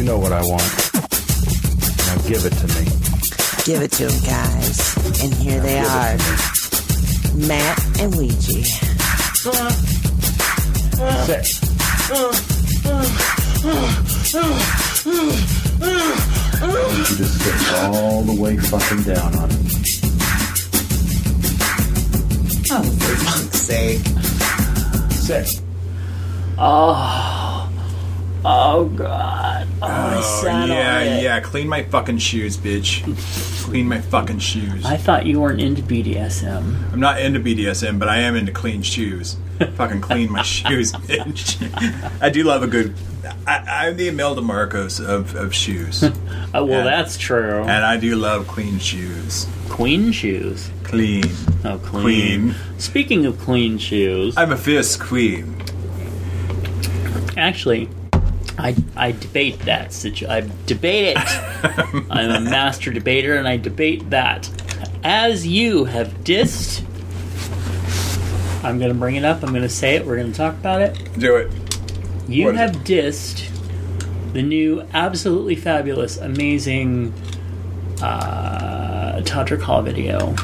You know what I want. Now give it to me. Give it to them, guys. And here they are Matt and Ouija. Sit. I want you to sit all the way fucking down on it. Oh, for fuck's sake. Sit. Oh, oh God! Oh, Oh, yeah, yeah. Clean my fucking shoes, bitch. Clean my fucking shoes. I thought you weren't into BDSM. I'm not into BDSM, but I am into clean shoes. fucking clean my shoes, bitch. I do love a good. I, I'm the Imelda Marcos of, of shoes. Oh, well, Yeah. that's true. And I do love clean shoes. Queen shoes. Clean. Oh, clean. Queen. Speaking of clean shoes, I'm a fierce queen. actually, I I debate that. situ- I debate it. I'm a master debater, and I debate that. As you have dissed, I'm going to bring it up. I'm going to say it. We're going to talk about it. Do it. You What is have dissed the new, absolutely fabulous, amazing uh, Todrick Hall video.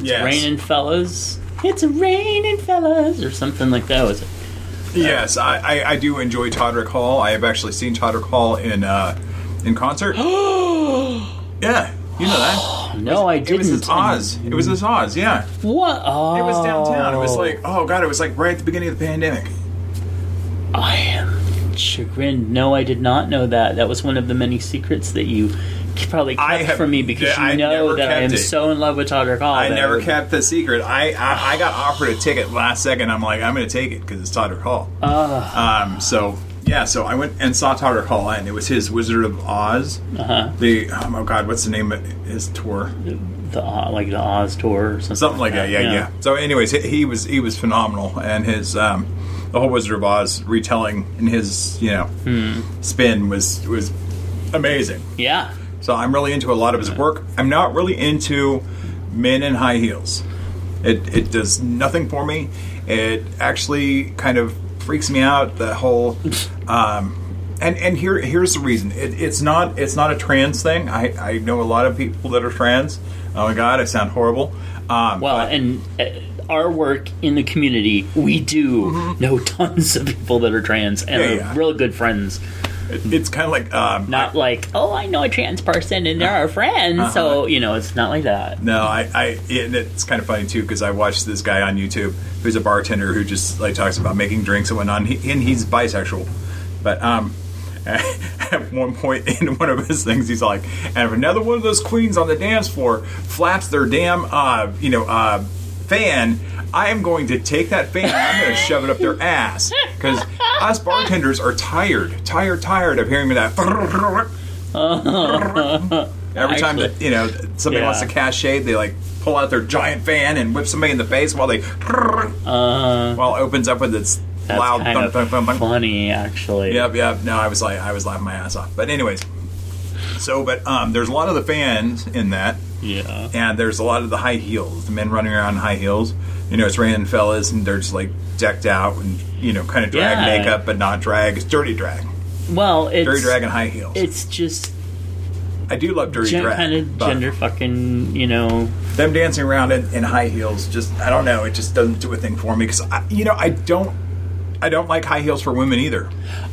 Yes. Raining fellas. It's a raining fellas, or something like that. Was it? Yes, I, I, I do enjoy Todrick Hall. I have actually seen Todrick Hall in uh, in concert. yeah, you know that. No, I It didn't. It was his Oz. It was his Oz. Yeah. What? Oh, It was downtown. It was like, oh god, it was like right at the beginning of the pandemic. I am chagrined. No, I did not know that. That was one of the many secrets that you probably kept I have- from me because I you know that I am it. so in love with Todrick Hall. I that never would- kept the secret. I I, I got offered a ticket last second. I'm like, I'm going to take it because it's Todrick Hall. Um. So yeah. So I went and saw Todrick Hall, and it was his Wizard of Oz. Uh-huh. The oh my god, what's the name of his tour? the uh, like the Oz tour or something, Something like that. Yeah, yeah. So, anyways, he, he was he was phenomenal, and his um, the whole Wizard of Oz retelling in his you know Hmm. spin was was amazing. Yeah. So I'm really into a lot of his work. I'm not really into men in high heels. It it does nothing for me. It actually kind of freaks me out. The whole, um, and and here here's the reason. It, it's not it's not a trans thing. I I know a lot of people that are trans. Oh my god, I sound horrible. Um, Well, but- and uh, our work in the community, we do know tons of people that are trans and Mm-hmm. Yeah, are yeah. real good friends. It- it's kind of like um, Not like, oh, I know a trans person and they're our friends. So, you know, it's not like that. No, I, I and it's kind of funny too because I watched this guy on YouTube who's a bartender who just like talks about making drinks and whatnot. And, he, and he's bisexual, but um, at one point in one of his things, he's like, "And if another one of those queens on the dance floor flaps their damn, uh, you know, uh, fan." I am going to take that fan. and I'm going to shove it up their ass because us bartenders are tired, tired, tired of hearing me that. Every time that you know somebody Yeah. wants to shade, they like pull out their giant fan and whip somebody in the face while they Uh, while it opens up with its that's loud kind thump, thump, thump. funny, actually. Yep, yep. No, I was like, I was laughing my ass off. But anyways, so but um, there's a lot of the fans in that, Yeah. and there's a lot of the high heels, the men running around in high heels. You know, it's raining fellas, and they're just like decked out and you know, kind of drag Yeah. makeup, but not drag. It's dirty drag, Well, it's dirty drag and high heels. it's just I do love dirty gen- drag, kind of gender fucking, you know. them dancing around in, in high heels just I don't know it just doesn't do a thing for me because you know I don't I don't like high heels for women either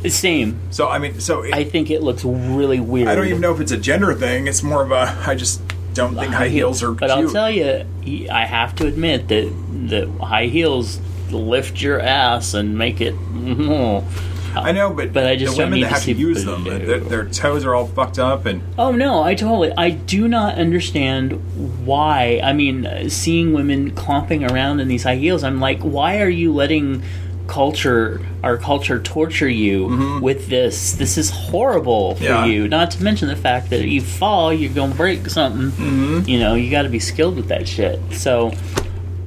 Same. so I mean so it, I think it looks really weird. I don't even know if it's a gender thing it's more of a I just don't think high heels are But cute I'll tell you, I have to admit that the high heels lift your ass and make it. Mm-hmm. I know but But I just the don't women that to have see to use them their, their toes are all fucked up and Oh no, I totally. I do not understand why. I mean, seeing women clomping around in these high heels, I'm like, why are you letting culture our culture torture you with this this is horrible for Yeah. you not to mention the fact that if you fall you're gonna break something you know you got to be skilled with that shit so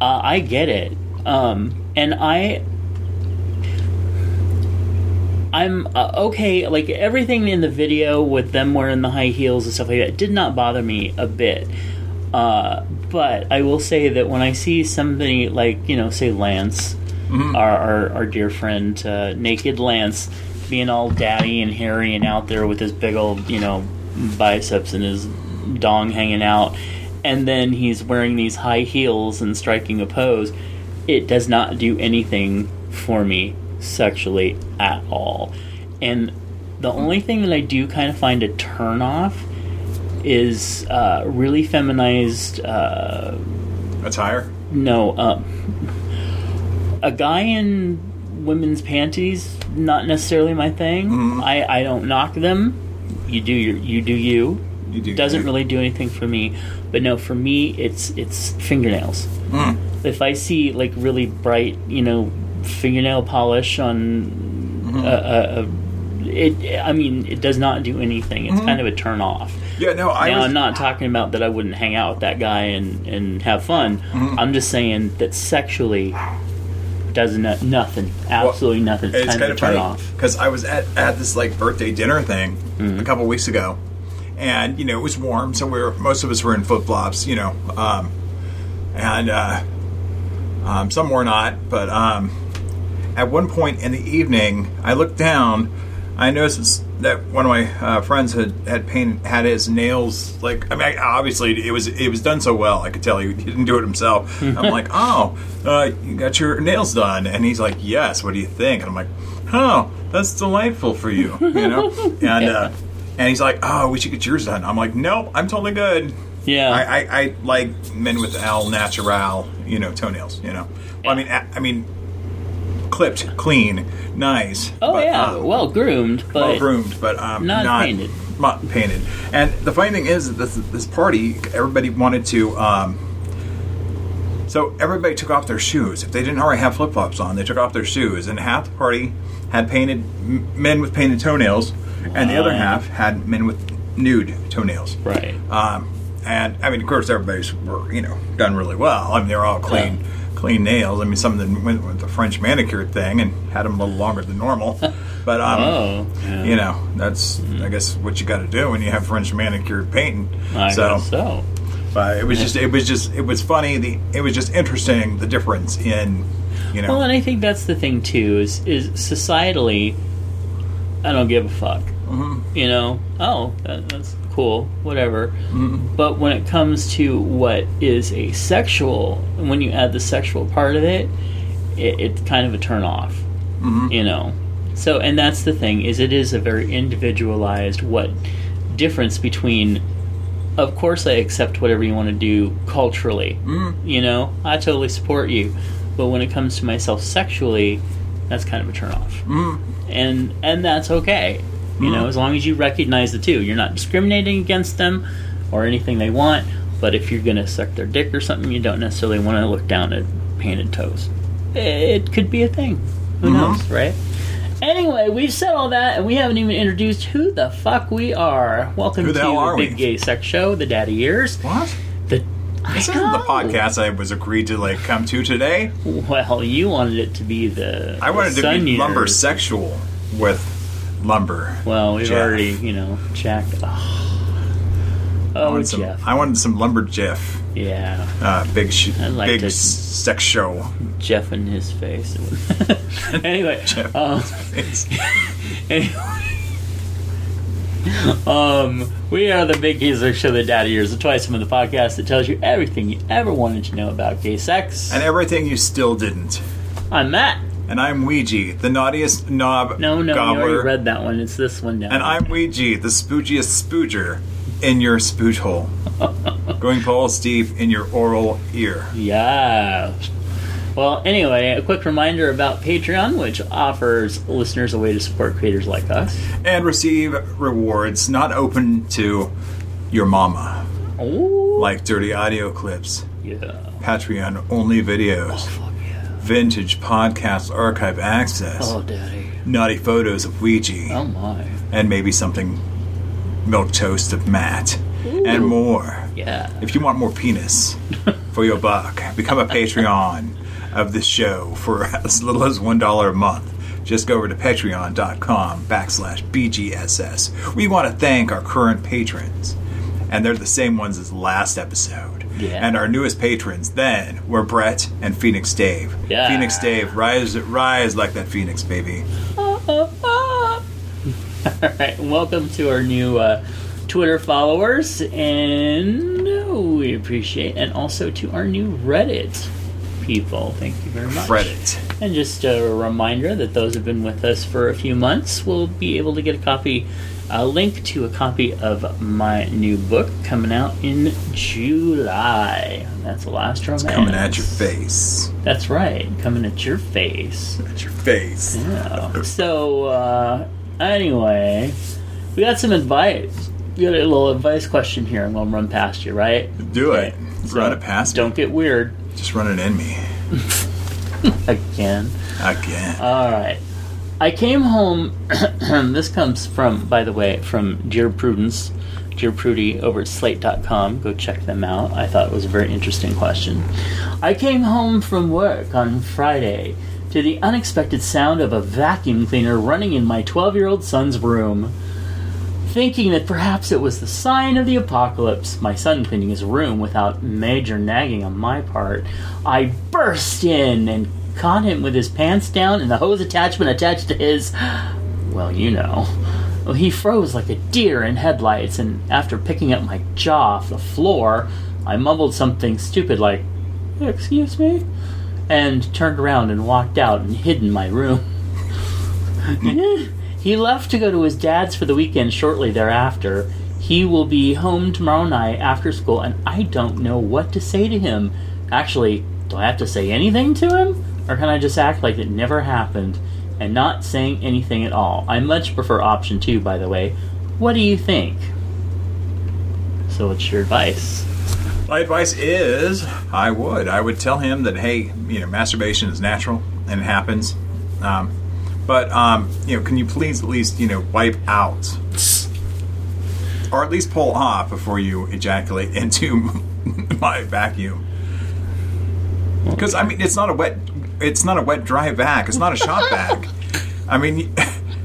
uh, i get it um, and i I'm uh, okay. Like everything in the video with them wearing the high heels and stuff like that did not bother me a bit. Uh, but I will say that when I see somebody like you know, say Lance, our, our our dear friend, uh, naked Lance, being all daddy and hairy and out there with his big old you know biceps and his dong hanging out, and then he's wearing these high heels and striking a pose, it does not do anything for me sexually at all. And the only thing that I do kind of find a turn off is uh, really feminized. Uh, Attire. no, um, a guy in women's panties not necessarily my thing. Mm-hmm. I, I don't knock them. You do your you do you. You do Doesn't you. really do anything for me. But no, for me it's it's fingernails. Mm. If I see like really bright, you know, fingernail polish on a, a, a it I mean it does not do anything. It's mm-hmm. kind of a turn off. Yeah, no, I now was, I'm not talking about that I wouldn't hang out with that guy and, and have fun. Mm-hmm. I'm just saying that sexually does no, nothing, absolutely nothing. It's, It's kind, of funny off. because I was at, at this like birthday dinner thing Mm-hmm. a couple weeks ago, and you know it was warm, so we were most of us were in flip flops, you know, um, and uh, um, some were not. But um, at one point in the evening, I looked down. I noticed that one of my uh, friends had had paint had his nails like I mean obviously it was it was done so well I could tell he, he didn't do it himself. I'm like oh uh, you got your nails done and he's like yes what do you think and I'm like oh that's delightful for you you know and uh, and he's like oh we should get yours done I'm like nope I'm totally good. Yeah. I, I, I like men with al natural, you know, toenails. You know, well, I mean, a- I mean, clipped, clean, nice. oh but, yeah, um, well groomed, but well groomed, but um, not not, painted. Not painted. And the funny thing is, this, this party, everybody wanted to. Um, so everybody took off their shoes. If they didn't already have flip flops on, they took off their shoes, and half the party had painted m- men with painted toenails, and the other half had men with nude toenails. right. Um, and I mean, of course, everybody's were you know done really well. I mean, they're all clean, clean nails. I mean, some of them went with the French manicure thing and had them a little longer than normal. But um, Oh, yeah. you know, that's I guess what you got to do when you have French manicure painting. I so, guess so. but it was just, it was just, it was funny. The it was just interesting the difference in, you know, Well, and I think that's the thing too is is societally, I don't give a fuck. Mm-hmm. You know, oh, that, that's cool, whatever. Mm-hmm. But when it comes to what is a sexual, when you add the sexual part of it, it it's kind of a turn off. Mm-hmm. You know, so and that's the thing is it is a very individualized what difference between. Of course, I accept whatever you want to do culturally. Mm-hmm. You know, I totally support you. But when it comes to myself sexually, that's kind of a turn off. Mm. And and that's okay. You know, as long as you recognize the two. You're not discriminating against them or anything they want, but if you're gonna suck their dick or something, you don't necessarily want to look down at painted toes. It could be a thing. Who mm-hmm. knows, right? Anyway, we've said all that, and we haven't even introduced who the fuck we are. Welcome Who to the are the Big we? Gay Sex Show, the Daddy Years. what? The I This isn't the podcast I was agreed to like come to today. Well, you wanted it to be the. I wanted the to be Sun lumber sexual with lumber. Well, we've Jeff. already, you know, jacked. Oh, I oh wanted some, Jeff. I wanted some lumber Jeff. yeah, Uh, big sh- like big to- sex show. Jeff in his face. anyway, Jeff. um, anyway. um, we are the Big Gay Sex Show, the Daddy Years, the twice a the podcast that tells you everything you ever wanted to know about gay sex. and everything you still didn't. I'm Matt. And I'm Ouija, the naughtiest knob No, no, you gobbler. already read that one. It's this one now. and I'm Ouija, the spoogiest spooger in your spooge hole. Going Paul Steve in your oral ear. Yeah. Well, anyway, a quick reminder about Patreon, which offers listeners a way to support creators like us. And receive rewards not open to your mama. Oh, Like dirty audio clips, yeah. Patreon only videos. Vintage podcast archive access, Oh, daddy. naughty photos of Ouija, Oh, my. and maybe something milk toast of Matt, Ooh. and more. Yeah. If you want more penis for your buck, become a Patreon of this show for as little as $1 a month. Just go over to patreon.com backslash BGSS. We want to thank our current patrons, and they're the same ones as last episode. Yeah. And our newest patrons then were Brett and Phoenix Dave. Yeah. Phoenix Dave, rise, rise like that Phoenix, baby. All right, welcome to our new uh, Twitter followers, and we appreciate, and also to our new Reddit people. Thank you very much. Reddit. And just a reminder that those who've been with us for a few months will be able to get a copy, a link to a copy of my new book coming out in July. That's the last romance. Coming at your face. That's right, coming at your face. At your face. Yeah. So, uh, anyway, we got some advice. We got a little advice question here. I'm going to run past you, right? Do it. So, Run it past me. Don't get weird Just run it in me. again. Again. All right. I came home. this comes from, by the way, from Dear Prudence, Dear Prudy over at slate.com. Go check them out. I thought it was a very interesting question. I came home from work on Friday to the unexpected sound of a vacuum cleaner running in my 12 year old son's room. Thinking that perhaps it was the sign of the apocalypse, my son cleaning his room without major nagging on my part, I burst in and caught him with his pants down and the hose attachment attached to his. Well, you know. He froze like a deer in headlights, and after picking up my jaw off the floor, I mumbled something stupid like, Excuse me? And turned around and walked out and hid in my room. he left to go to his dad's for the weekend shortly thereafter. He will be home tomorrow night after school, and I don't know what to say to him. Actually, do I have to say anything to him? Or can I just act like it never happened and not saying anything at all? I much prefer option two, by the way. What do you think? So, what's your advice? My advice is I would. I would tell him that, hey, you know, masturbation is natural and it happens. Um, but, um, you know, can you please at least, you know, wipe out or at least pull off before you ejaculate into my vacuum? Because, I mean, it's not a wet, it's not a wet, dry vac. It's not a shot vac. I mean,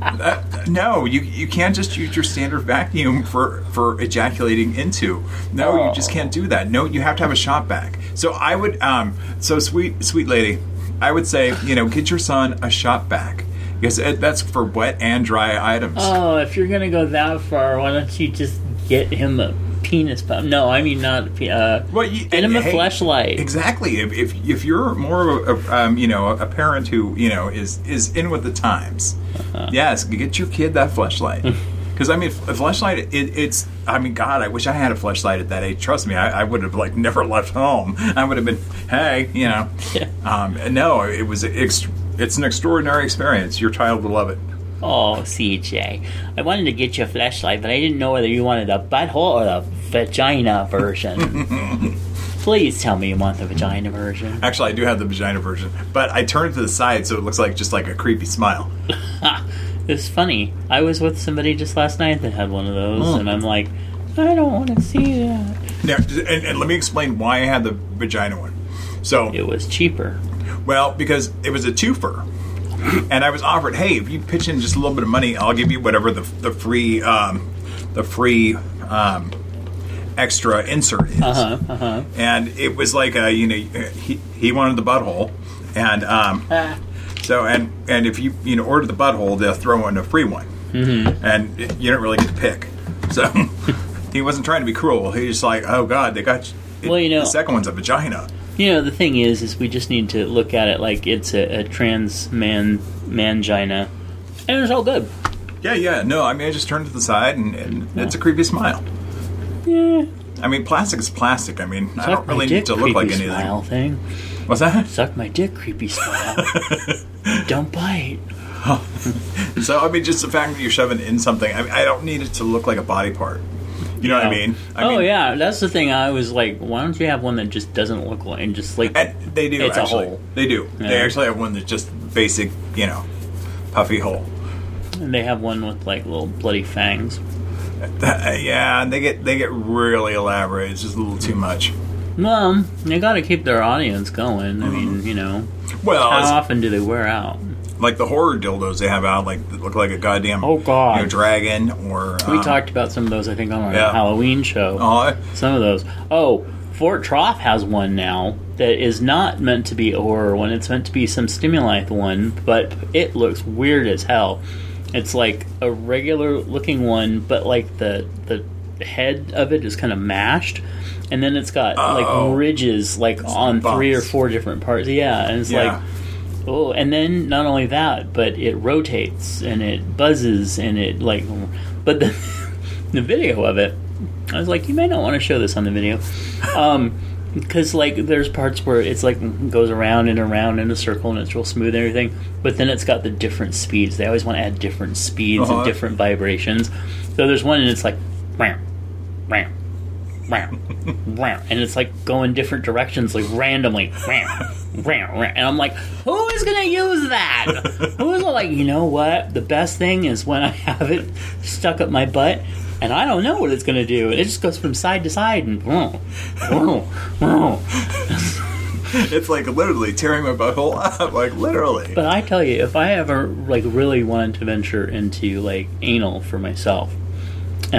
that, no, you you can't just use your standard vacuum for for ejaculating into. No, you just can't do that. No, you have to have a shot vac. So I would, um, so sweet sweet lady, I would say, you know, get your son a shot vac because it, that's for wet and dry items. Oh, if you're gonna go that far, why don't you just get him a penis pump? No, I mean not pe- uh, Well, you, get him a hey, Fleshlight. Exactly. If, if if you're more of a, um, you know a parent who you know is is in with the times, Uh-huh. yes, get your kid that Fleshlight. Because I mean, a Fleshlight, it, it's. I mean, God, I wish I had a Fleshlight at that age. Trust me, I, I would have like never left home. I would have been, hey, you know. Yeah. Um, no, it was. Ext- it's an extraordinary experience. Your child will love it. Oh, CJ, I wanted to get you a Fleshlight, but I didn't know whether you wanted a butthole or the vagina version. Please tell me you want the vagina version. Actually, I do have the vagina version, but I turned it to the side so it looks like just like a creepy smile. It's funny. I was with somebody just last night that had one of those, Hmm. and I'm like, I don't want to see that. Now, and, and let me explain why I had the vagina one. So, It was cheaper. Well, because it was a twofer, and I was offered, hey, if you pitch in just a little bit of money, I'll give you whatever the the free um, the free um, extra insert is. Uh huh. Uh huh. And it was like a you know he he wanted the butthole, and um, so and and if you you know order the butthole, they'll throw in a free one, mm-hmm. and it- you don't really get to pick. So he wasn't trying to be cruel. He was like, oh god, they got. Well, you know- the second one's a vagina. You know, the thing is, is we just need to look at it like it's a, a trans man mangina, and it's all good. Yeah, yeah. No, I mean, I just turned to the side, and, and it's a creepy smile. Yeah. I mean, plastic is plastic. I mean, I don't really need to look like anything. Smile thing. What's that? Suck my dick, creepy smile. don't bite. So, I mean, just the fact that you're shoving in something, I, I don't need it to look like a body part. You know what I mean? I oh mean, yeah, that's the thing. I was like, why don't you have one that just doesn't look like and just like And they do It's a hole. They do. They actually have one that's just basic, you know, puffy hole. and they have one with like little bloody fangs. Uh, yeah, and they get they get really elaborate. It's just a little too much. Well, they got to keep their audience going. I mean, Mm-hmm. you know, Well, how often do they wear out? Like the horror dildos they have out, like that look like a goddamn Oh, God. you know, dragon or We um, talked about some of those, I think, on our yeah. Halloween show. Oh, Some of those. Oh, Fort Troff has one now that is not meant to be a horror one. It's meant to be some stimuli one, but it looks weird as hell. It's like a regular looking one, but like the the head of it is kind of mashed, and then it's got Oh. like ridges like on three or four different parts. Yeah, and it's Yeah. like Oh, and then not only that, but it rotates and it buzzes and it like, but the the video of it, I was like, you may not want to show this on the video, um, because like there's parts where it's like goes around and around in a circle and it's real smooth and everything, but then it's got the different speeds. They always want to add different speeds Uh-huh. and different vibrations. So there's one and it's like, ram, ram, and it's like going different directions, like randomly. And I'm like, who is gonna use that? Who's like, you know what? The best thing is when I have it stuck up my butt. And I don't know what it's going to do. It just goes from side to side and it's like literally tearing my butthole up, like literally. But I tell you, if I ever like really wanted to venture into like anal for myself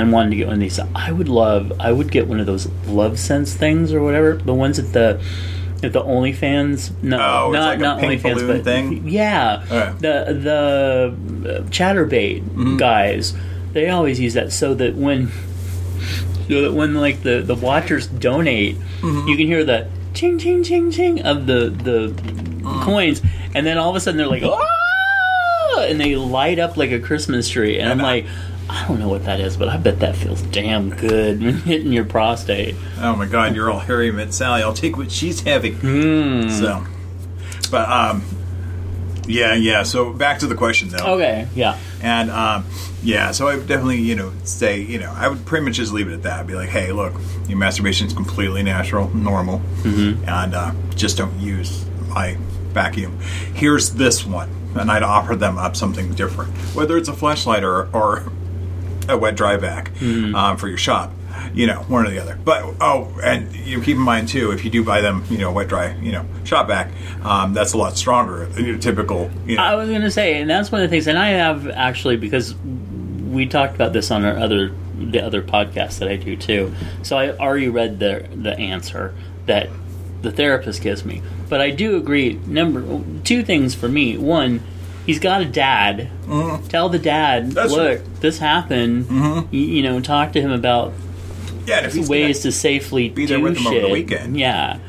and wanted to get one of these, I would love. I would get one of those Lovense things or whatever. The ones at the at the OnlyFans. No, Oh, not like a not OnlyFans, but thing? yeah, the the uh, Chaturbate Mm-hmm. guys. They always use that so that when so that when like the the watchers donate, Mm-hmm. you can hear the ching ching ching ching of the the Mm. coins, and then all of a sudden they're like, ah! and they light up like a Christmas tree, and, And I'm I- like. I don't know what that is, but I bet that feels damn good hitting your prostate. Oh my god, you're all hairy, Mitt Sally. I'll take what she's having. So, but um, yeah, yeah. So back to the question though. Okay, yeah. And um, yeah, so I would definitely, you know, say, you know, I would pretty much just leave it at that. Be like, hey, look, your masturbation is completely natural, normal, and uh, just don't use my vacuum. Here's this one, and I'd offer them up something different, whether it's a Fleshlight or or a wet dry vac um, for your shop. You know, one or the other. But oh, and you know, keep in mind too, if you do buy them, you know, wet dry, you know, shop vac, um, that's a lot stronger than your typical. You know, I was gonna say, and that's one of the things, and I have actually because we talked about this on our other the other podcast that I do too. So I already read the the answer that the therapist gives me, but I do agree. Number two things for me: one, he's got a dad. Tell the dad, Mm-hmm. That's look, right. Mm-hmm. this happened. You, you know, talk to him about yeah, ways gonna- safely be there do with him over the shit. weekend. Yeah,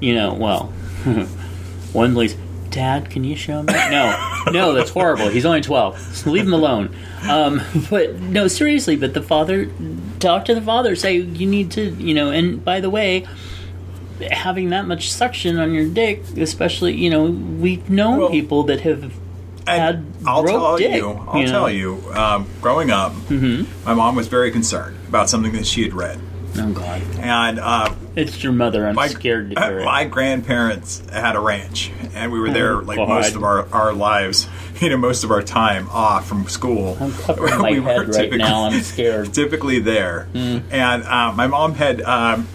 you know, well, one leaves. Dad, can you show me? No, no, that's horrible. He's only twelve. So leave him alone. Um, but no, seriously. But the father, talk to the father. Say you need to, you know. And by the way, having that much suction on your dick, especially, you know, we've known Well, people that have And I'll tell dick. you, I'll you know? tell you. Um, growing up, my mom was very concerned about something that she had read, Oh God, and uh, it's your mother. I'm my scared to hear it. my grandparents had a ranch, and we were there like God. most of our, our lives. You know, most of our time off from school. I'm covering my We were head right typically- now. I'm scared. typically there. And uh, my mom had um,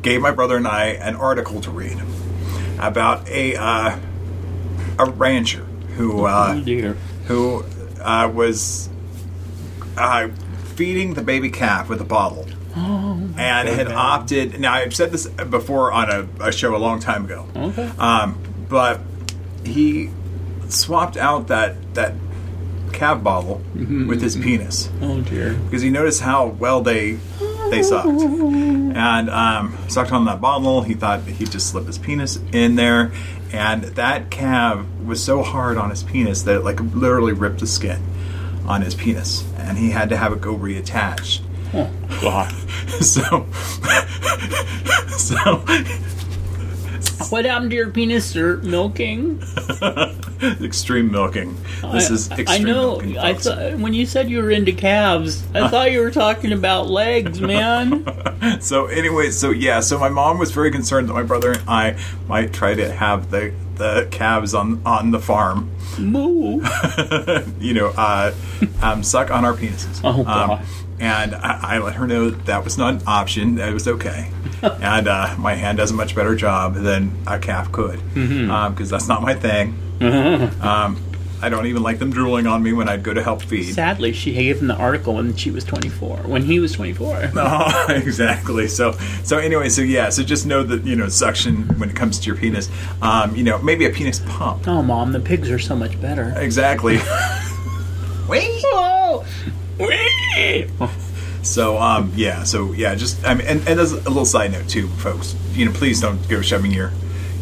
gave my brother and I an article to read about a uh, a rancher who uh, Oh who uh, was uh, feeding the baby calf with a bottle. and had opted. Now, I've said this before on a, a show a long time ago. Okay. Um, but he swapped out that that calf bottle with his penis Oh dear. because he noticed how well they they sucked and um, sucked on that bottle. He thought he'd just slip his penis in there, and that calf was so hard on his penis that it like literally ripped the skin on his penis, and he had to have it go reattached. Oh God. So, so What happened to your penis, sir? Milking? extreme milking. This I- is I- extreme I know. milking. I thought when you said you were into calves, I thought you were talking about legs, man. So anyway, so yeah, so my mom was very concerned that my brother and I might try to have the the calves on on the farm, Moo. you know, uh, um, suck on our penises. Oh, Um, God. And I, I let her know that, was not an option. That it was okay. and uh, my hand does a much better job than a calf could, because Mm-hmm. that's not my thing. um, I don't even like them drooling on me when I'd go to help feed. Sadly, she gave him the article when she was 24. When he was 24. Oh, exactly. So, so anyway, so yeah, so just know that you know suction when it comes to your penis. Um, you know, maybe a penis pump. Oh, mom, the pigs are so much better. Exactly. Wait. Whoa! So, um, yeah, so yeah, just I mean, and, and as a little side note too, folks, you know, please don't go shoving your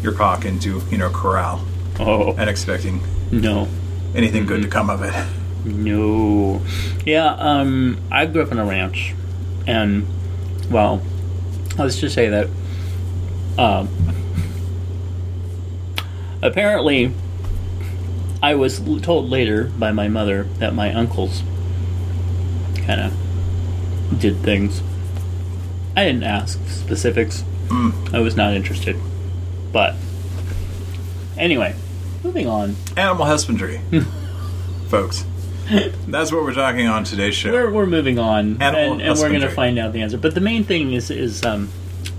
your cock into you know a corral Oh, and expecting no. anything good to come of it. No. Yeah, um, I grew up on a ranch, and, well, let's just say that, um, apparently, I was told later by my mother that my uncles kind of did things. I didn't ask specifics. Hmm. I was not interested. But, anyway, moving on. Animal husbandry, folks. That's what we're talking on today's show. we're, we're moving on, Animal and, and we're going to find out the answer. But the main thing is, is um,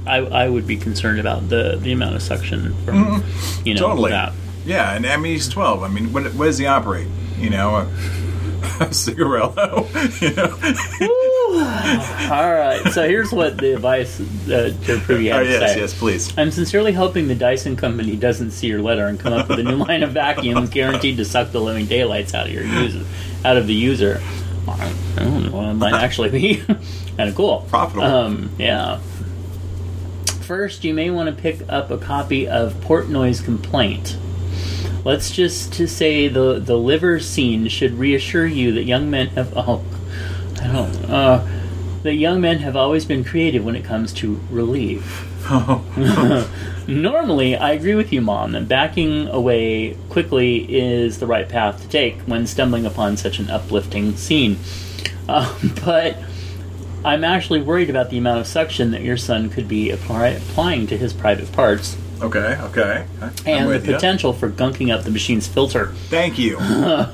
I, I would be concerned about the, the amount of suction from, mm-hmm. you know, totally. that. Yeah, and I mean he's twelve. I mean, what, what does he operate? You know, a cigarello. You know. All right, so here's what the advice uh, to prove you Oh had to yes, say. yes, please. I'm sincerely hoping the Dyson company doesn't see your letter and come up with a new line of vacuums guaranteed to suck the living daylights out of your user, out of the user. I don't know, it might actually be kind of cool. Profitable. Um, yeah. First, you may want to pick up a copy of Portnoy's complaint. Let's just to say the the liver scene should reassure you that young men have oh I don't uh that young men have always been creative when it comes to relief. Normally, I agree with you, Mom, that backing away quickly is the right path to take when stumbling upon such an uplifting scene. Um, but I'm actually worried about the amount of suction that your son could be apply- applying to his private parts Okay, okay. I'm and the potential for gunking up the machine's filter. Thank you.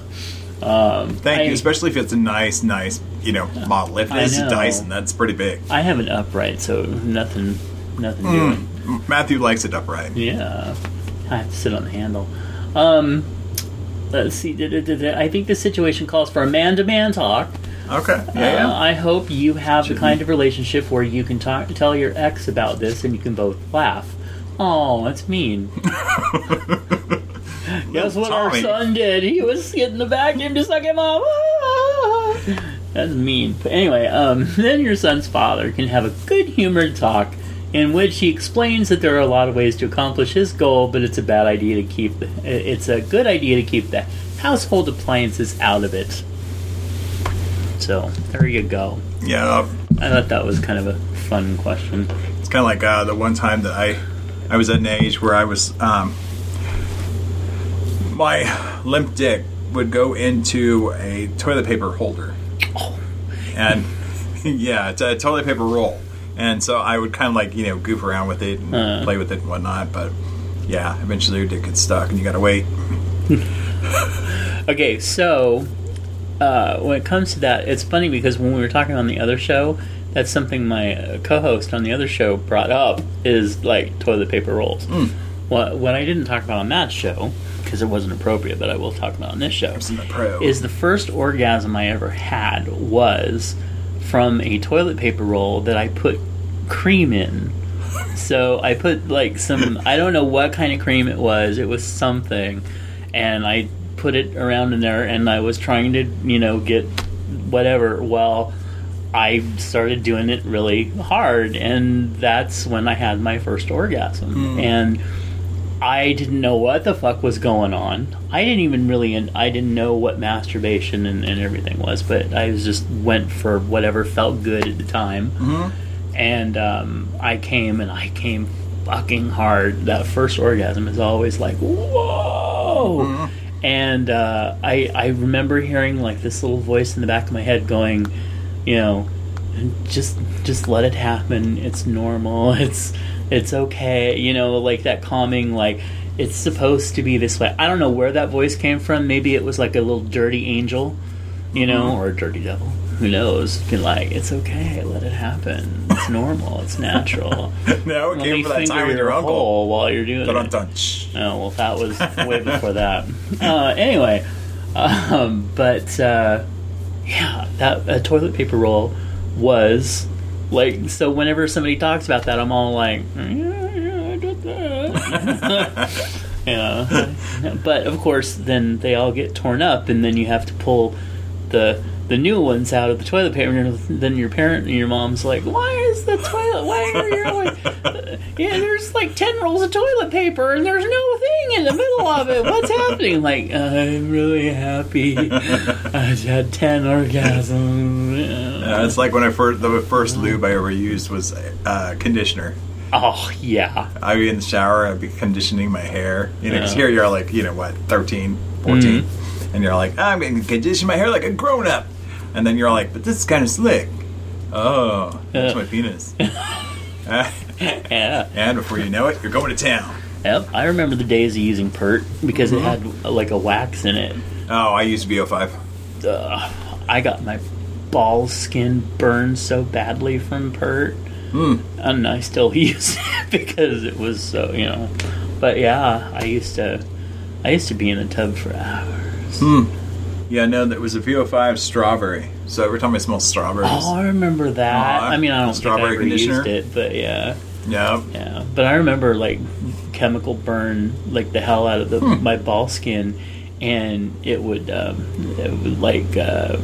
Um, Thank I- you, especially if it's a nice, nice, you know, model. If it I is a. Dyson, that's pretty big. I have an upright, so nothing, nothing Hmm. doing. Matthew likes it upright. Yeah, I have to sit on the handle. Um, let's see. I think the situation calls for a man-to-man talk. Okay, yeah, Uh, yeah. I hope you have the kind of relationship where you can talk, tell your ex about this and you can both laugh. Oh, that's mean. Guess what our son did? He was getting the vacuum to suck him off. That's mean. But anyway, um, then your son's father can have a good humored talk in which he explains that there are a lot of ways to accomplish his goal, but it's a bad idea to keep. The, it's a good idea to keep the household appliances out of it. So there you go. yeah, I thought that was kind of a fun question. it's kind of like uh, the one time that I, I was at an age where I was, um, my limp dick would go into a toilet paper holder, and yeah, it's a toilet paper roll, and so I would kind of like you know goof around with it and Uh. play with it and whatnot, but yeah, eventually your dick gets stuck and you gotta wait. Okay, so uh, when it comes to that, it's funny because when we were talking on the other show, that's something my uh, co-host on the other show brought up is like toilet paper rolls. What what I didn't talk about on that show because it wasn't appropriate, but I will talk about on this show I'm a pro. is the first orgasm I ever had was from a toilet paper roll that I put cream in. So I put like some I don't know what kind of cream it was. It was something and I put it around in there and I was trying to, you know, get whatever. Well, I started doing it really hard and that's when I had my first orgasm. And I didn't know what the fuck was going on. I didn't even really, I didn't know what masturbation and, and everything was, but I was just went for whatever felt good at the time. And um, I came and I came fucking hard. That first orgasm is always like, whoa! and uh, I I remember hearing like this little voice in the back of my head going, you know, just just let it happen. It's normal. It's it's okay. You know, like that calming like. It's supposed to be this way. I don't know where that voice came from. Maybe it was like a little dirty angel, you know, or a dirty devil. Who knows? Be like, it's okay. Let it happen. It's normal. It's natural. no, it Let came me from that time with your uncle. while you're doing it. Oh well, that was way before that. Uh, anyway, um, but uh, yeah, that a toilet paper roll was like so. Whenever somebody talks about that, I'm all like, yeah, yeah, I did that. yeah, but of course, then they all get torn up, and then you have to pull the the new ones out of the toilet paper. And then your parent and your mom's like, "Why is the toilet? Why are you like, yeah? There's like ten rolls of toilet paper, and there's no thing in the middle of it. What's happening? Like, I'm really happy. I had ten orgasms. Uh, it's like when I first the first lube I ever used was uh, conditioner. Oh yeah, I'd be in the shower, I'd be conditioning my hair. You know, 'cause Yeah. here you're like, you know, what, 13, 14. And you're like, I'm to condition my hair like a grown up. And then you're like, but this is kind of slick. Oh, that's my penis. Yeah. and before you know it, you're going to town. Yep. I remember the days of using Pert because Mm-hmm. it had uh, like a wax in it. Oh, I used VO5. Ugh, I got my ball skin burned so badly from Pert, Hmm. and I still use it because it was so you know. But yeah, I used to, I used to be in the tub for hours. Hmm. Yeah, no, that was a VO5 strawberry. So every time I smell strawberries, Oh, I remember that. Aw, I mean, I don't think I ever used it, but yeah, yeah. yeah. But I remember like chemical burn like the hell out of the Hmm. my ball skin, and it would, um, it would like uh,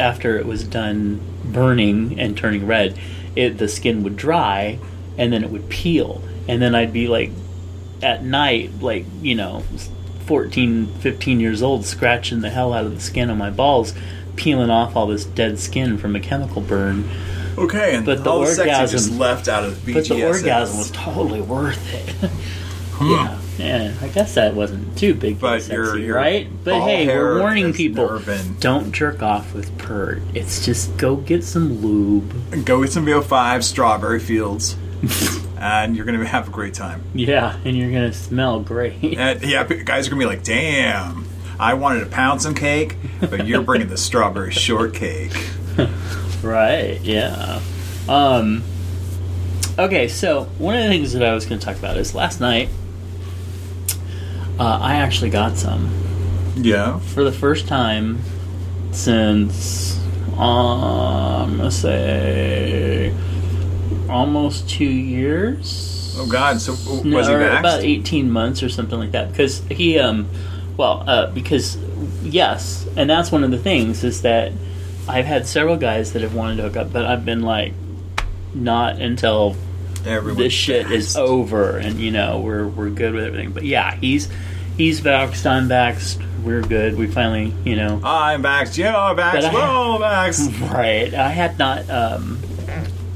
after it was done burning and turning red, it the skin would dry, and then it would peel, and then I'd be like at night, like you know. 14, 15 years old, scratching the hell out of the skin on my balls, peeling off all this dead skin from a chemical burn. Okay, and But the all the sexy orgasm- just left out of the But the orgasm was totally worth it. yeah, yeah. I guess that wasn't too big, But sexy, right? But hey, we're warning people: don't jerk off with pert. It's just go get some lube. Go get some VO5 strawberry fields, and you're going to have a great time. Yeah, and you're gonna smell great. And yeah, guys are going to be like, damn, I wanted to pound some cake, but you're bringing the strawberry shortcake. Right, yeah. Um, okay, so one of the things that I was going to talk about is last night uh, I actually got some Yeah. for the first time since I'm going to say almost two years. Oh, God. So w- No, was he vaxxed? about 18 months or something like that because he um well uh, because yes and that's one of the things is that i've had several guys that have wanted to hook up but i've been like not until Everyone's this shit is over and you know we're we're good with everything but yeah he's he's vaxxed i'm vaxxed we're good we finally you know I'm vaxxed. Yeah, I'm But I- vaxxed. We're all vaxxed. right i had not um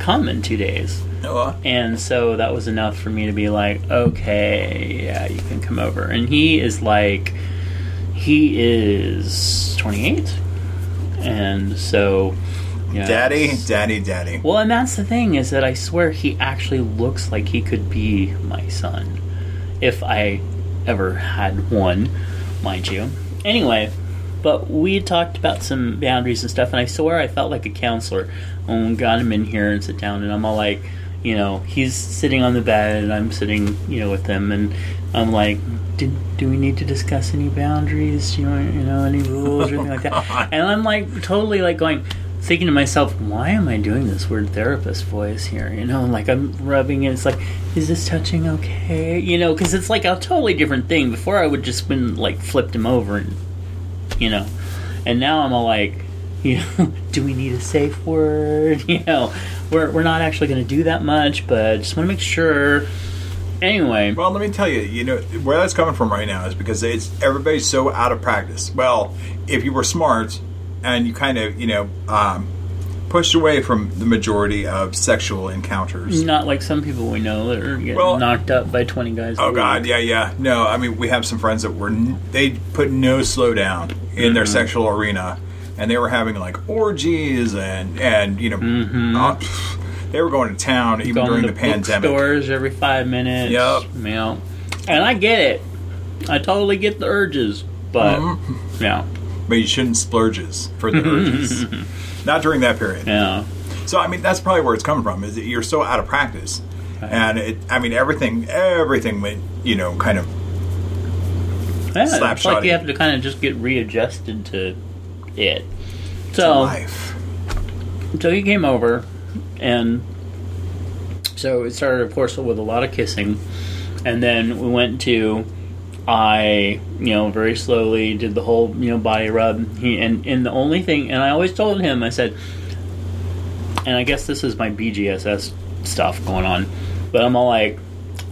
come in two days Oh, and so that was enough for me to be like, okay, yeah, you can come over. And he is like, he is 28. And so, yeah. Daddy, daddy, daddy. Well, and that's the thing is that I swear he actually looks like he could be my son. If I ever had one, mind you. Anyway, but we talked about some boundaries and stuff, and I swear I felt like a counselor when we got him in here and sit down, and I'm all like, you know, he's sitting on the bed, and I'm sitting, you know, with him, and I'm like, do, do we need to discuss any boundaries? Do you want, you know, any rules or anything like that? And I'm like, totally like going, thinking to myself, why am I doing this weird therapist voice here? You know, like I'm rubbing it. It's like, is this touching okay? You know, because it's like a totally different thing. Before I would just been like flipped him over and, you know, and now I'm all like, you know, do we need a safe word? You know, we're we're not actually going to do that much, but just want to make sure. Anyway, Well, let me tell you, you know, where that's coming from right now is because it's everybody's so out of practice. Well, if you were smart and you kind of, you know, um, pushed away from the majority of sexual encounters. Not like some people we know that are getting Well- knocked up by 20 guys. Oh. God, yeah, yeah. No, I mean we have some friends that were n- they put no slowdown in their sexual arena, and they were having like orgies and and you know, uh, pff, they were going to town even Going during to the pandemic. bookstores every five minutes. Yep. You know. And I get it. I totally get the urges. But, Mm-hmm. yeah. But you shouldn't splurges for the urges. Not during that period. Yeah. So I mean, that's probably where it's coming from. Is that you're so out of practice, and it. I mean, everything, everything went, you know, kind of. Yeah, Slap it's like you have to kind of just get readjusted to it. So, life. so he came over, and so it started, of course, with a lot of kissing, and then we went to. I, you know, very slowly did the whole, you know, body rub. He and and the only thing, and I always told him, I said, and I guess this is my BGSS stuff going on, but I'm all like,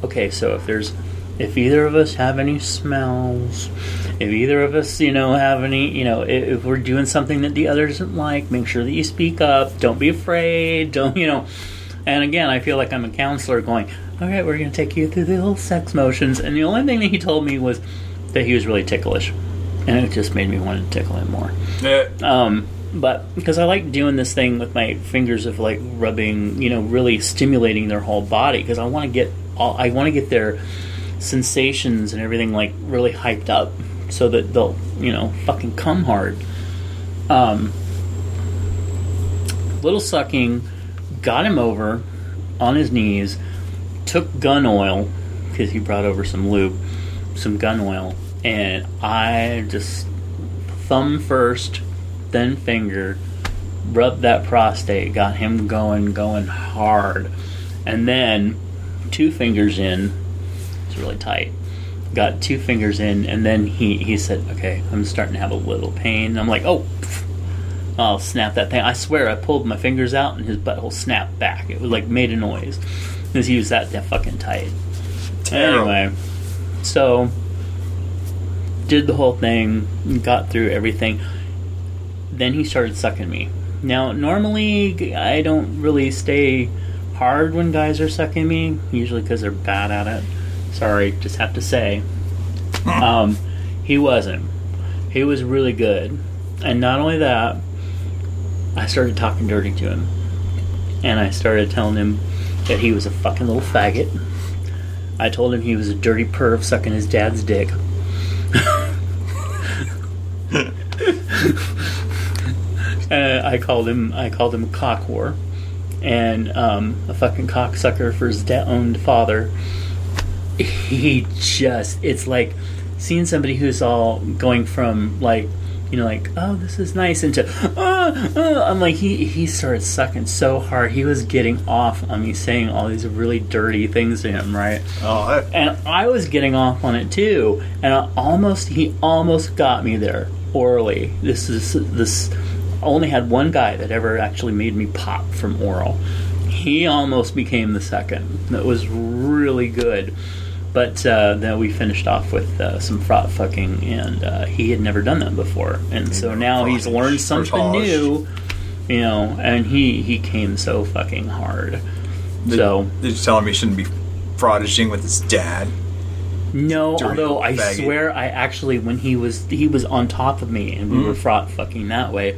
okay, so if there's, if either of us have any smells, if either of us, you know, have any, you know, if, if we're doing something that the other doesn't like, make sure that you speak up. Don't be afraid. Don't, you know. And again, I feel like I'm a counselor going, all right, we're going to take you through the little sex motions. And the only thing that he told me was that he was really ticklish. And it just made me want to tickle him more. Eh, Um, but because I like doing this thing with my fingers of like rubbing, you know, really stimulating their whole body because I want to get all, I want to get their sensations and everything like really hyped up so that they'll, you know, fucking come hard. Um, little sucking, got him over on his knees, took gun oil because he brought over some lube, some gun oil, and I just thumb first, then finger, rubbed that prostate, got him going, going hard. And then two fingers in, it's really tight. Got two fingers in, and then he, he said, Okay, I'm starting to have a little pain. I'm like, Oh, I'll snap that thing. I swear I pulled my fingers out and his butthole snapped back. It was like made a noise. Because he was that, that fucking tight. Terrible. Anyway, so did the whole thing, got through everything. Then he started sucking me. Now, normally I don't really stay hard when guys are sucking me, usually because they're bad at it. Sorry, just have to say. Um, he wasn't. He was really good. And not only that, I started talking dirty to him. And I started telling him that he was a fucking little faggot. I told him he was a dirty perv sucking his dad's dick. uh, I called him I called him cock whore and um, a fucking cocksucker for his da- owned father. He just it's like seeing somebody who's all going from like you know like oh this is nice into uh, uh, I'm like he he started sucking so hard he was getting off on me saying all these really dirty things to him right oh, that- and I was getting off on it too. And I almost he almost got me there orally. This is this. Only had one guy that ever actually made me pop from oral. He almost became the second. That was really good. But uh, then we finished off with uh, some frot fucking, and uh, he had never done that before, and so now he's learned something new, you know. And he he came so fucking hard. So They're just telling me he shouldn't be frottaging with his dad. No, Dirty although I swear I actually when he was he was on top of me and we Mm-hmm. were frot fucking that way.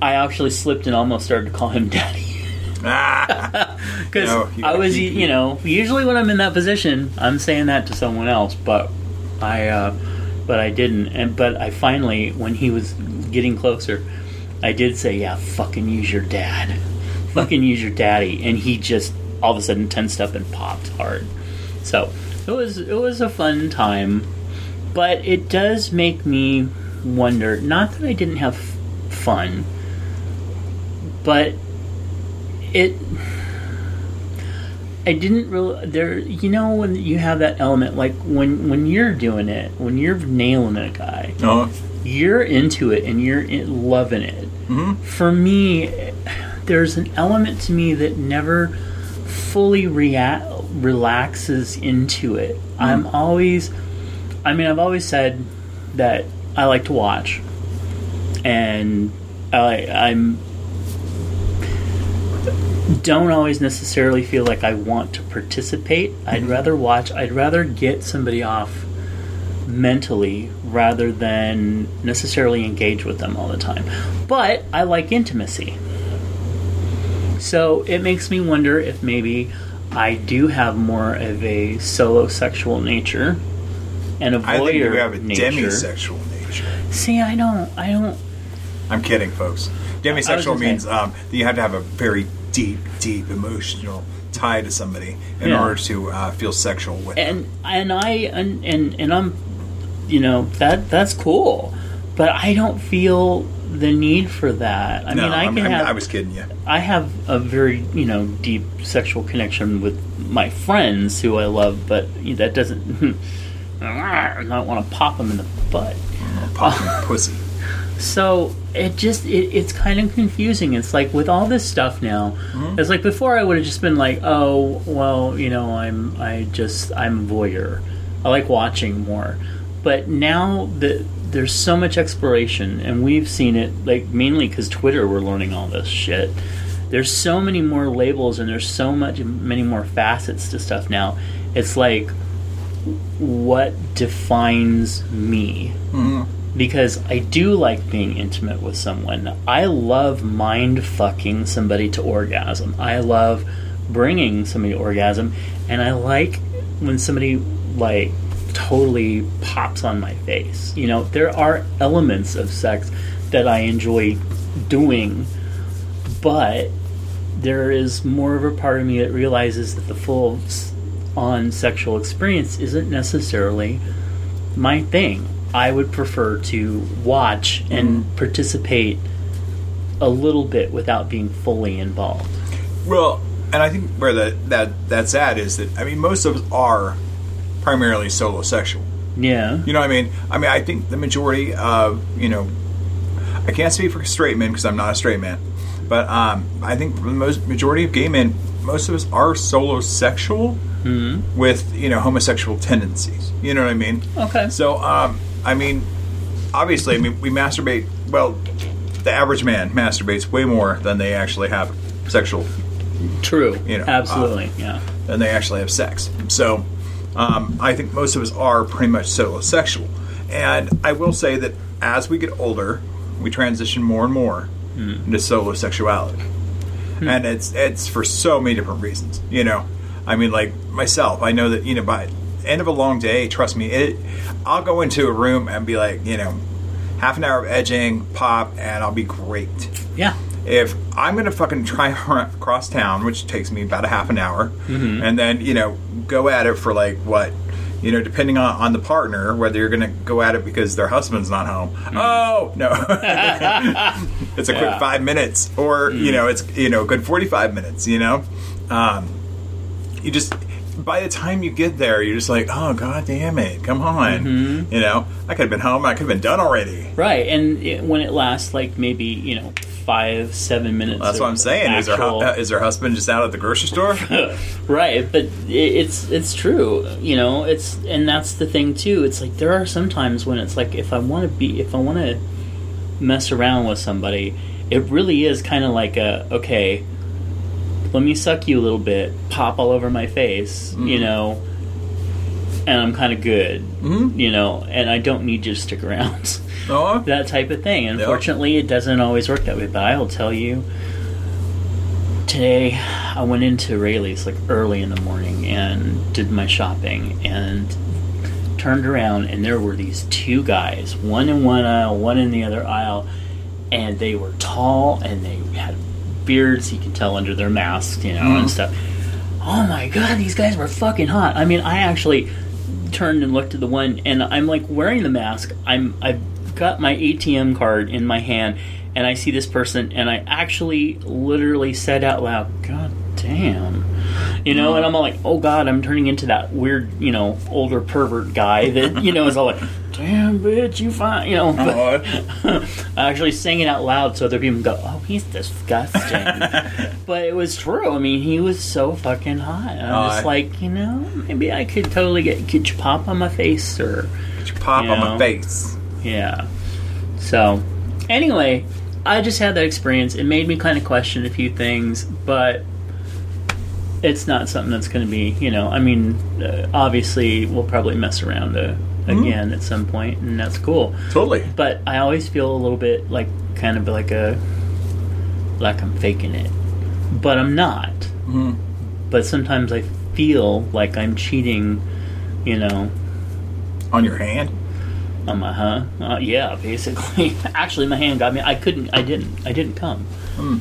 I actually slipped and almost started to call him daddy Ah, because No, I was keep- you know usually when I'm in that position I'm saying that to someone else, but I uh, but I didn't and but I finally when he was getting closer, I did say yeah fucking use your dad, fucking use your daddy, and he just all of a sudden tensed up and popped hard. So it was it was a fun time, but it does make me wonder. Not that I didn't have fun, but it. I didn't really there. You know when you have that element, like when when you're doing it, when you're nailing a guy, no. you're into it and you're in, loving it. Mm-hmm. For me, there's an element to me that never fully rea- relaxes into it. Mm-hmm. I'm always, I mean, I've always said that I like to watch, and I, I'm don't always necessarily feel like I want to participate. I'd rather watch. I'd rather get somebody off mentally rather than necessarily engage with them all the time. But I like intimacy. So it makes me wonder if maybe I do have more of a solo sexual nature and a I think you voyeur have a nature. demisexual nature. See, I don't. I don't. I'm kidding, folks. Demisexual means um, that you have to have a very deep, deep emotional tie to somebody in Yeah. order to uh, feel sexual with them. and and I and, and and I'm you know that that's cool but I don't feel the need for that I no, mean I I'm- can I'm- have I was kidding you. I have a very you know deep sexual connection with my friends who I love but that doesn't I don't want to pop them in the butt Pop them pussy. So it just it, it's kind of confusing. It's like with all this stuff now mm-hmm. it's like before i would have just been like oh well you know i'm i just i'm a voyeur. I like watching more. But now that there's so much exploration and we've seen it like mainly because twitter we're learning all this shit. There's so many more labels and there's so much many more facets to stuff now. It's like what defines me mm-hmm. Because I do like being intimate with someone. I love mind fucking somebody to orgasm. I love bringing somebody to orgasm, and I like when somebody like totally pops on my face. You know, there are elements of sex that I enjoy doing, but there is more of a part of me that realizes that the full on sexual experience isn't necessarily my thing. I would prefer to watch and participate a little bit without being fully involved. Well, and I think where that that that's at is that I mean most of us are primarily solo sexual. Yeah. You know what I mean? I mean I think the majority of you know I can't speak for straight men because I'm not a straight man, but um, I think the most majority of gay men, most of us are solo sexual with you know homosexual tendencies. You know what I mean? Okay. So, um, I mean, obviously, I mean, we masturbate. Well, the average man masturbates way more than they actually have sexual, True. You know, uh, Absolutely. yeah. than they actually have sex. So, um, I think most of us are pretty much solo sexual. And I will say that as we get older, we transition more and more hmm. into solo sexuality, hmm. and it's it's for so many different reasons. You know, I mean, like myself, I know that you know by end of a long day, trust me, it. I'll go into a room and be like, you know, half an hour of edging, pop, and I'll be great. Yeah. If I'm gonna fucking try across town, which takes me about a half an hour, mm-hmm. and then you know go at it for like what, you know, depending on, on the partner, whether you're gonna go at it because their husband's not home. Mm-hmm. Oh no, it's a quick five minutes, or you mm. know, it's you know, a good forty five minutes. You know, um, you just by the time you get there, you're just like, oh god damn it, come on, you know, I could have been home, I could have been done already. Right. And it, when it lasts like maybe, you know, five, seven minutes. That's what I'm saying. Is her actual- uh, is her husband just out at the grocery store? right but it, it's it's true you know it's and that's the thing too it's like there are some times when it's like if i want to be if i want to mess around with somebody it really is kind of like a okay let me suck you a little bit pop all over my face you know and i'm kind of good mm-hmm. you know and i don't need you to stick around Oh, that type of thing. Unfortunately, it doesn't always work that way. But I will tell you, today I went into Raley's like early in the morning and did my shopping and turned around and there were these two guys, one in one aisle, one in the other aisle, and they were tall and they had beards. You can tell under their masks, you know, and hmm. stuff. Oh my god, these guys were fucking hot. I mean, I actually turned and looked at the one and I'm like wearing the mask. I'm I've got my ATM card in my hand and I see this person and I actually literally said out loud, God damn. You know, and I'm all like, oh god, I'm turning into that weird, you know, older pervert guy that, you know, is all like, damn bitch, you fine, you know. But I actually sang it out loud so other people go, oh, he's disgusting. but it was true. I mean, he was so fucking hot. I'm Oh, just I- like, you know, maybe I could totally get, get you pop on my face or. Get your pop You on know. my face. Yeah. So, anyway, I just had that experience. It made me kind of question a few things, but it's not something that's going to be, you know. I mean, uh, obviously, we'll probably mess around uh, again at some point, and that's cool. Totally. But I always feel a little bit like kind of like a like I'm faking it, but I'm not. But sometimes I feel like I'm cheating, you know, On your hand? on my huh? Uh, yeah, basically. Actually, my hand got me. I couldn't. I didn't. I didn't come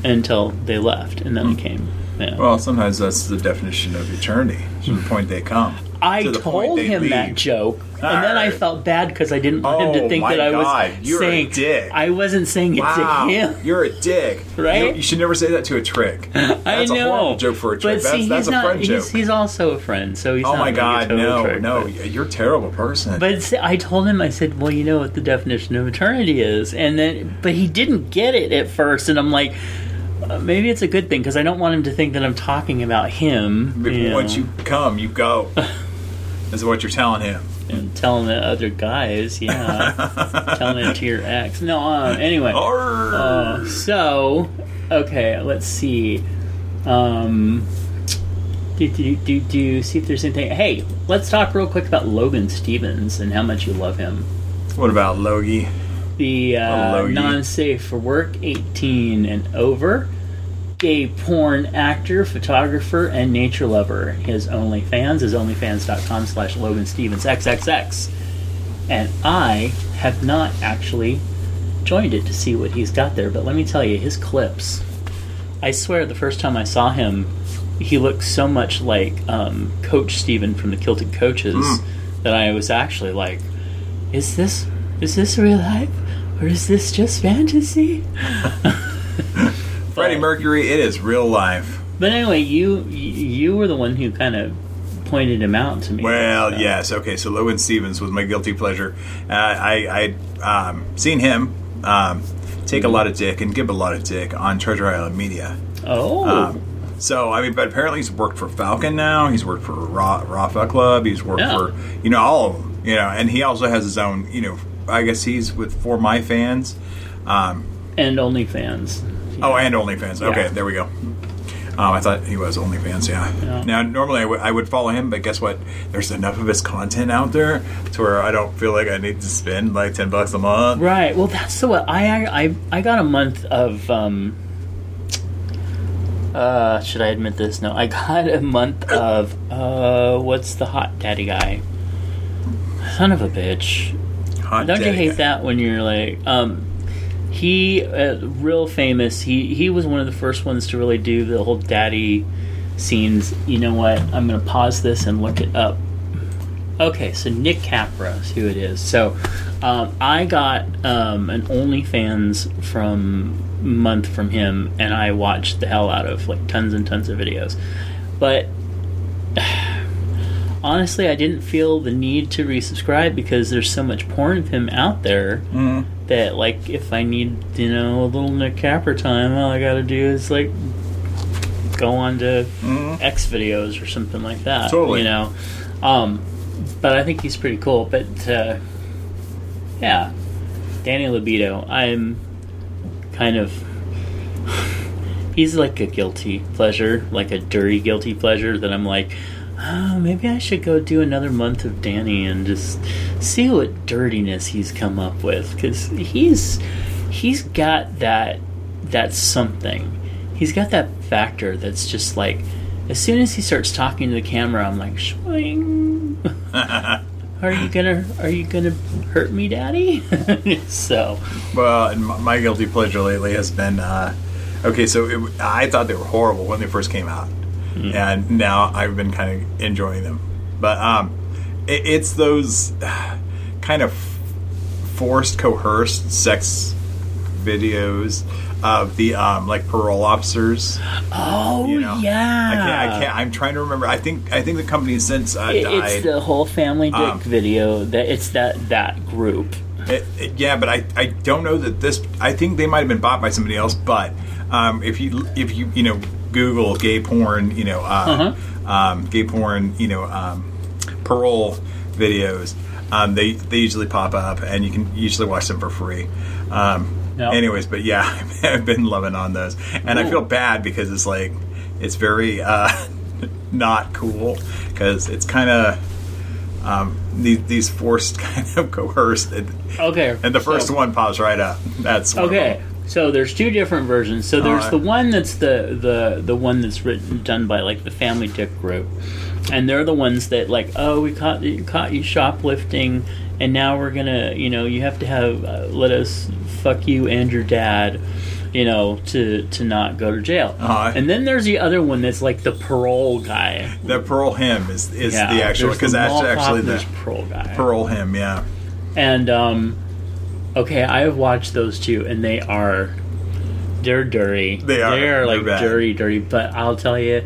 until they left, and then I came. Yeah. Well, sometimes that's the definition of eternity. To the hmm. point they come. I to told him that leave. joke, and then I felt bad because I didn't want him Oh, to think that I was God, you're a saying. dick. I wasn't saying it Wow, to him. you're a dick. Right? You, you should never say that to a trick. That's I know. a horrible joke for a trick. But that's see, that's he's a not. friend he's, he's also a friend, so he's oh my a god, no, trick, no, but- you're a terrible person. But see, I told him, I said, "Well, you know what the definition of eternity is," and then, but he didn't get it at first, and I'm like, uh, maybe it's a good thing because I don't want him to think that I'm talking about him. You know, once you come, you go. is what you're telling him. and telling the other guys, yeah, telling it to your ex. No, uh, anyway. Uh, so, okay, let's see. Um, do, do, do, do, see if there's anything. Hey, let's talk real quick about Logan Stevens and how much you love him. what about Logie? The uh, non safe for work, 18 and over. Gay porn actor, photographer, and nature lover. His OnlyFans is onlyfans.com slash Logan Stevens XXX. And I have not actually joined it to see what he's got there, but let me tell you, his clips. I swear, the first time I saw him, he looked so much like um, Coach Steven from the Kilted Coaches that I was actually like, is this is this real life or is this just fantasy? Freddie Mercury, it is real life. But anyway, you you were the one who kind of pointed him out to me. Well, So- yes. Okay, so Logan Stevens was my guilty pleasure. Uh, I I um, seen him um, take a lot of dick and give a lot of dick on Treasure Island Media. Oh, Um, so I mean, but apparently he's worked for Falcon now. He's worked for Raw, Rafa Club. He's worked Yeah. for you know all of them. You know, and he also has his own. You know, I guess he's with For My Fans. Um, and OnlyFans. Oh, and OnlyFans. Okay, Yeah. there we go. Um, I thought he was OnlyFans. Yeah. Yeah. Now, normally I would- would follow him, but guess what? There's enough of his content out there to where I don't feel like I need to spend like ten bucks a month. Right. Well, that's the what I I I got a month of. um uh, should I admit this? No, I got a month of uh, what's the hot daddy guy? Son of a bitch! Hot Don't you hate that when you're like, um, he uh, real famous. He he was one of the first ones to really do the whole daddy scenes. You know what? I'm gonna pause this and look it up. Okay, so Nick Capra is who it is. So um, I got um, an OnlyFans from month from him, and I watched the hell out of like tons and tons of videos. But honestly, I didn't feel the need to resubscribe because there's so much porn of him out there that, like, if I need, you know, a little Nick Capra time, all I gotta do is, like, go on to X videos or something like that. Totally. You know? Um, but I think he's pretty cool. But, uh, yeah. Danny Libido, I'm kind of. He's like a guilty pleasure, like a dirty guilty pleasure that I'm like, oh, maybe I should go do another month of Danny and just see what dirtiness he's come up with because he's he's got that that something. He's got that factor that's just like, as soon as he starts talking to the camera, I'm like, swing. Are you gonna Are you gonna hurt me, Daddy? so Well, and my- guilty pleasure lately has been uh, okay. So it, I thought they were horrible when they first came out, and now I've been kind of enjoying them. But um, it, it's those uh, kind of forced, coerced sex videos of the um, like parole officers. Oh You know, yeah, I can't. I can't. I'm trying to remember. I think. I think the company since uh, It- died. it's the whole family dick Um, video. That it's that that group. It, it- yeah, but I, I don't know that this. I think they might have been bought by somebody else. But um, if you if you you know Google gay porn, you know uh, Uh-huh. um, gay porn, you know um, parole videos, um, they they usually pop up, and you can usually watch them for free. Um, Yep. Anyways, but yeah, I've been loving on those, and I feel bad because it's like it's very uh, not cool because it's kind of um, these, these forced kind of coerced, and, Okay. and the first so- one pops right up. That's Okay. So there's two different versions. So there's Alright. the one that's the the the one that's written done by like the Family Dick group, and they're the ones that like, oh, we caught you caught you shoplifting, and now we're gonna, you know, you have to have uh, let us fuck you and your dad. You know, to to not go to jail, and then there's the other one that's like the parole guy. The Pearl him is, is Yeah, the actual because the that's actually the parole guy. Pearl him, Yeah, And um, okay, I have watched those two, and they are they're dirty. They are. They're like They're dirty, dirty. But I'll tell you,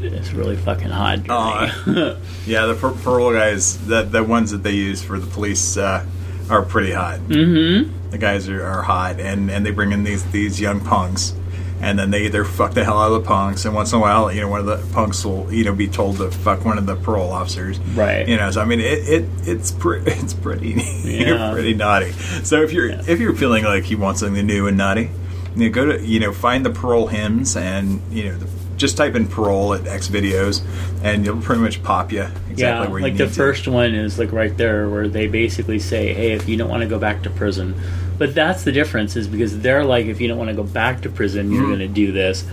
it's really fucking hot. Dirty. yeah. The per- Pearl guys, the the ones that they use for the police uh, are pretty hot. Mm-hmm. The guys are, are hot, and, and they bring in these these young punks. And then they either fuck the hell out of the punks, and once in a while, you know, one of the punks will, you know, be told to fuck one of the parole officers. Right. You know, so I mean, it, it it's pre- it's pretty Yeah. pretty naughty. So if you're if you're feeling like you want something new and naughty, you know, go to you know find the parole hymns and you know the, just type in parole at X videos, and you'll pretty much pop you exactly yeah, where you like need the to. first one is like right there where they basically say, "Hey, if you don't want to go back to prison," but that's the difference is because they're like, if you don't want to go back to prison, Mm-hmm. you're going to do this,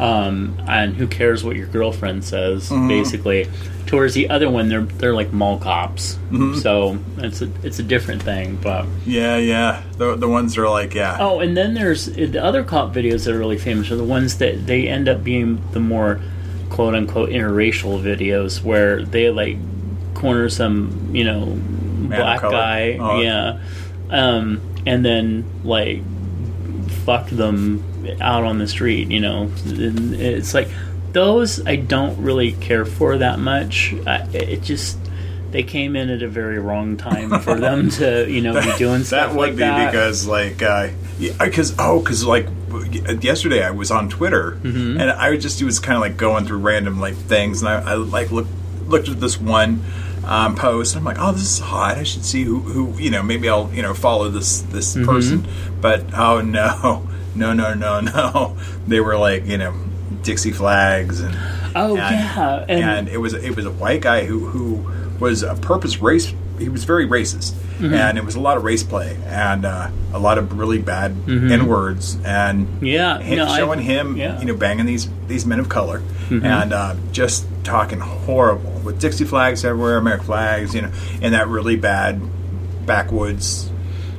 um, and who cares what your girlfriend says, Mm-hmm. basically. Towards the other one, they're they're like mall cops, Mm-hmm. so it's a it's a different thing, but. Yeah, yeah. The the ones that are like yeah. Oh, and then there's the other cop videos that are really famous are the ones that they end up being the more quote unquote interracial videos where they like corner some you know of black guy, Oh. yeah, um, and then like fuck them out on the street. You know, And it's like those I don't really care for that much. I, it just. They came in at a very wrong time for them to, you know, be doing stuff that would like be that. because like because oh because like yesterday I was on Twitter Mm-hmm. and I was just it was kind of like going through random like things and I, I like looked looked at this one um, post and I'm like oh this is hot I should see who who you know maybe I'll you know follow this this Mm-hmm. person but oh no no no no no they were like you know Dixie flags and Oh, and, yeah, and- and it was it was a white guy who who was a purpose race. He was very racist, Mm-hmm. and it was a lot of race play and uh, a lot of really bad n words and Mm-hmm. Yeah, him, no, I- showing him yeah. you know banging these these men of color Mm-hmm. and uh, just talking horrible with Dixie flags everywhere, American flags, you know, in that really bad backwoods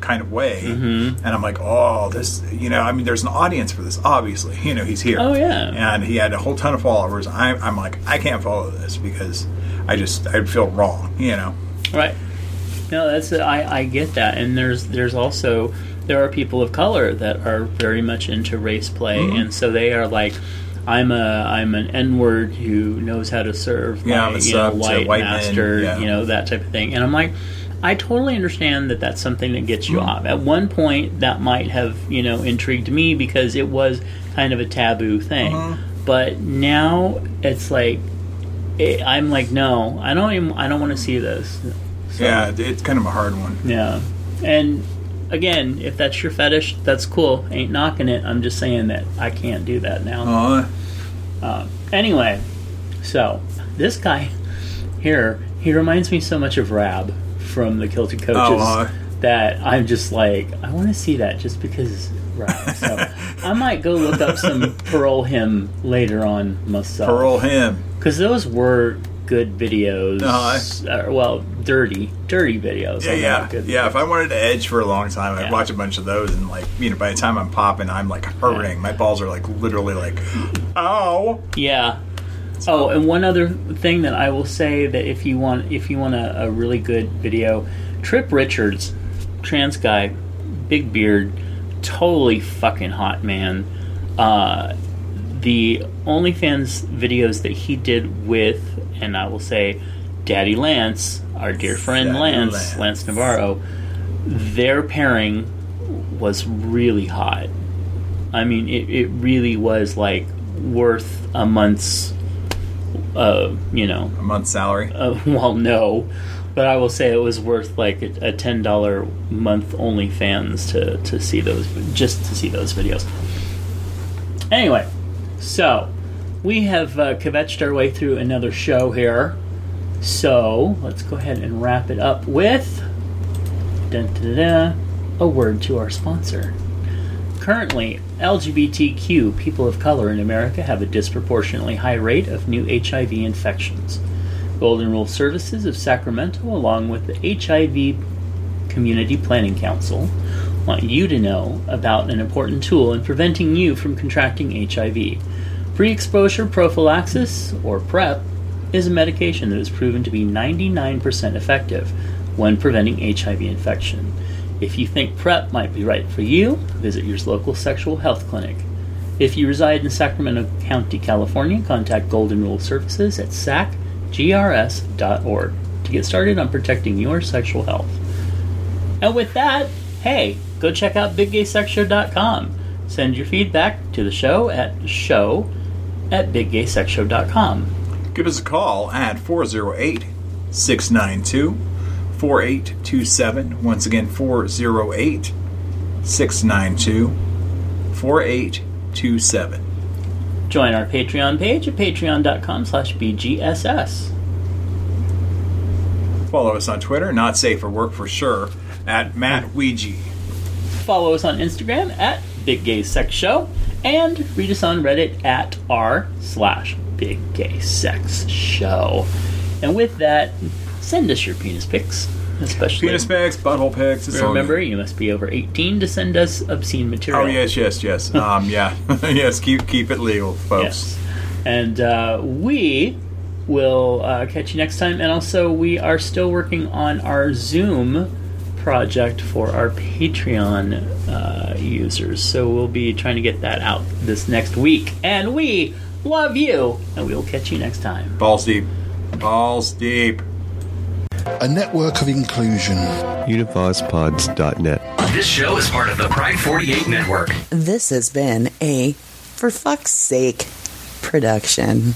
kind of way. Mm-hmm. And I'm like, oh, this, you know, I mean, there's an audience for this, obviously. You know, he's here. Oh, yeah. And he had a whole ton of followers. I'm, I'm like, I can't follow this because I just, I'd feel wrong, you know. Right. No, that's I, I get that, and there's there's also there are people of color that are very much into race play, Mm-hmm. and so they are like, I'm a I'm an N word who knows how to serve Yeah, my you know white, white men, master, yeah. you know that type of thing, and I'm like. I totally understand that that's something that gets you off. At one point, that might have, you know, intrigued me because it was kind of a taboo thing. Mm-hmm. But now it's like, it, I'm like, no, I don't even, I don't want to see this. So- Yeah, it's kind of a hard one. yeah. And again, if that's your fetish, that's cool. Ain't knocking it. I'm just saying that I can't do that now. Uh, Uh, anyway, so this guy here, he reminds me so much of Rab from the Kilted Coaches uh. that I'm just like, I want to see that just because Rab. So I might go look up some Parole Him later on myself. parole him. Because those were good videos. Uh, well, dirty, dirty videos. Yeah, yeah, yeah. If I wanted to edge for a long time, I'd Yeah. watch a bunch of those, and like, you know, by the time I'm popping, I'm like hurting. My balls are like literally like, oh. Yeah. Oh, and one other thing that I will say that if you want if you want a, a really good video, Trip Richards, trans guy, big beard, totally fucking hot man. Uh, the OnlyFans videos that he did with, and I will say, Daddy Lance, our dear friend Daddy Lance, Lance. Lance Navarro, their pairing was really hot. I mean, it, it really was like worth a month's, uh, you know, A month's salary. uh, well, no, but I will say it was worth like a, a ten dollar month OnlyFans to to see those just to see those videos. Anyway, so we have uh, kvetched our way through another show here. So let's go ahead and wrap it up with dun, dun, dun, a word to our sponsor. Currently, LGBTQ people of color in America have a disproportionately high rate of new HIV infections. Golden Rule Services of Sacramento, along with the HIV Community Planning Council, want you to know about an important tool in preventing you from contracting HIV. Pre exposure prophylaxis, or PrEP, is a medication that is proven to be 99% effective when preventing HIV infection. If you think PrEP might be right for you, visit your local sexual health clinic. If you reside in Sacramento County, California, contact Golden Rule Services at sacgrs.org to get started on protecting your sexual health. And with that, hey, go check out biggaysexshow.com. Send your feedback to the show at show at biggaysexshow.com. Give us a call at 408 692 4827. Once again, 408 692 4827. Join our Patreon page at patreon.com slash bgss. Follow us on Twitter, not safe for work for sure, at Matt Ouija. Follow us on Instagram at Big Gay Sex Show and read us on Reddit at r slash Big Gay Sex Show. And with that, send us your penis pics, especially. Penis pics, butthole pics. Remember, you must be over 18 to send us obscene material. Oh yes, yes, yes. Um, yeah, yes. Keep keep it legal, folks. Yes. And uh, we will uh, catch you next time. And also, we are still working on our Zoom project for our Patreon uh, users. So we'll be trying to get that out this next week. And we love you. And we will catch you next time. Balls deep. Balls deep. A network of inclusion. UnivazPods.net. This show is part of the Pride 48 network. This has been a For Fuck's Sake production.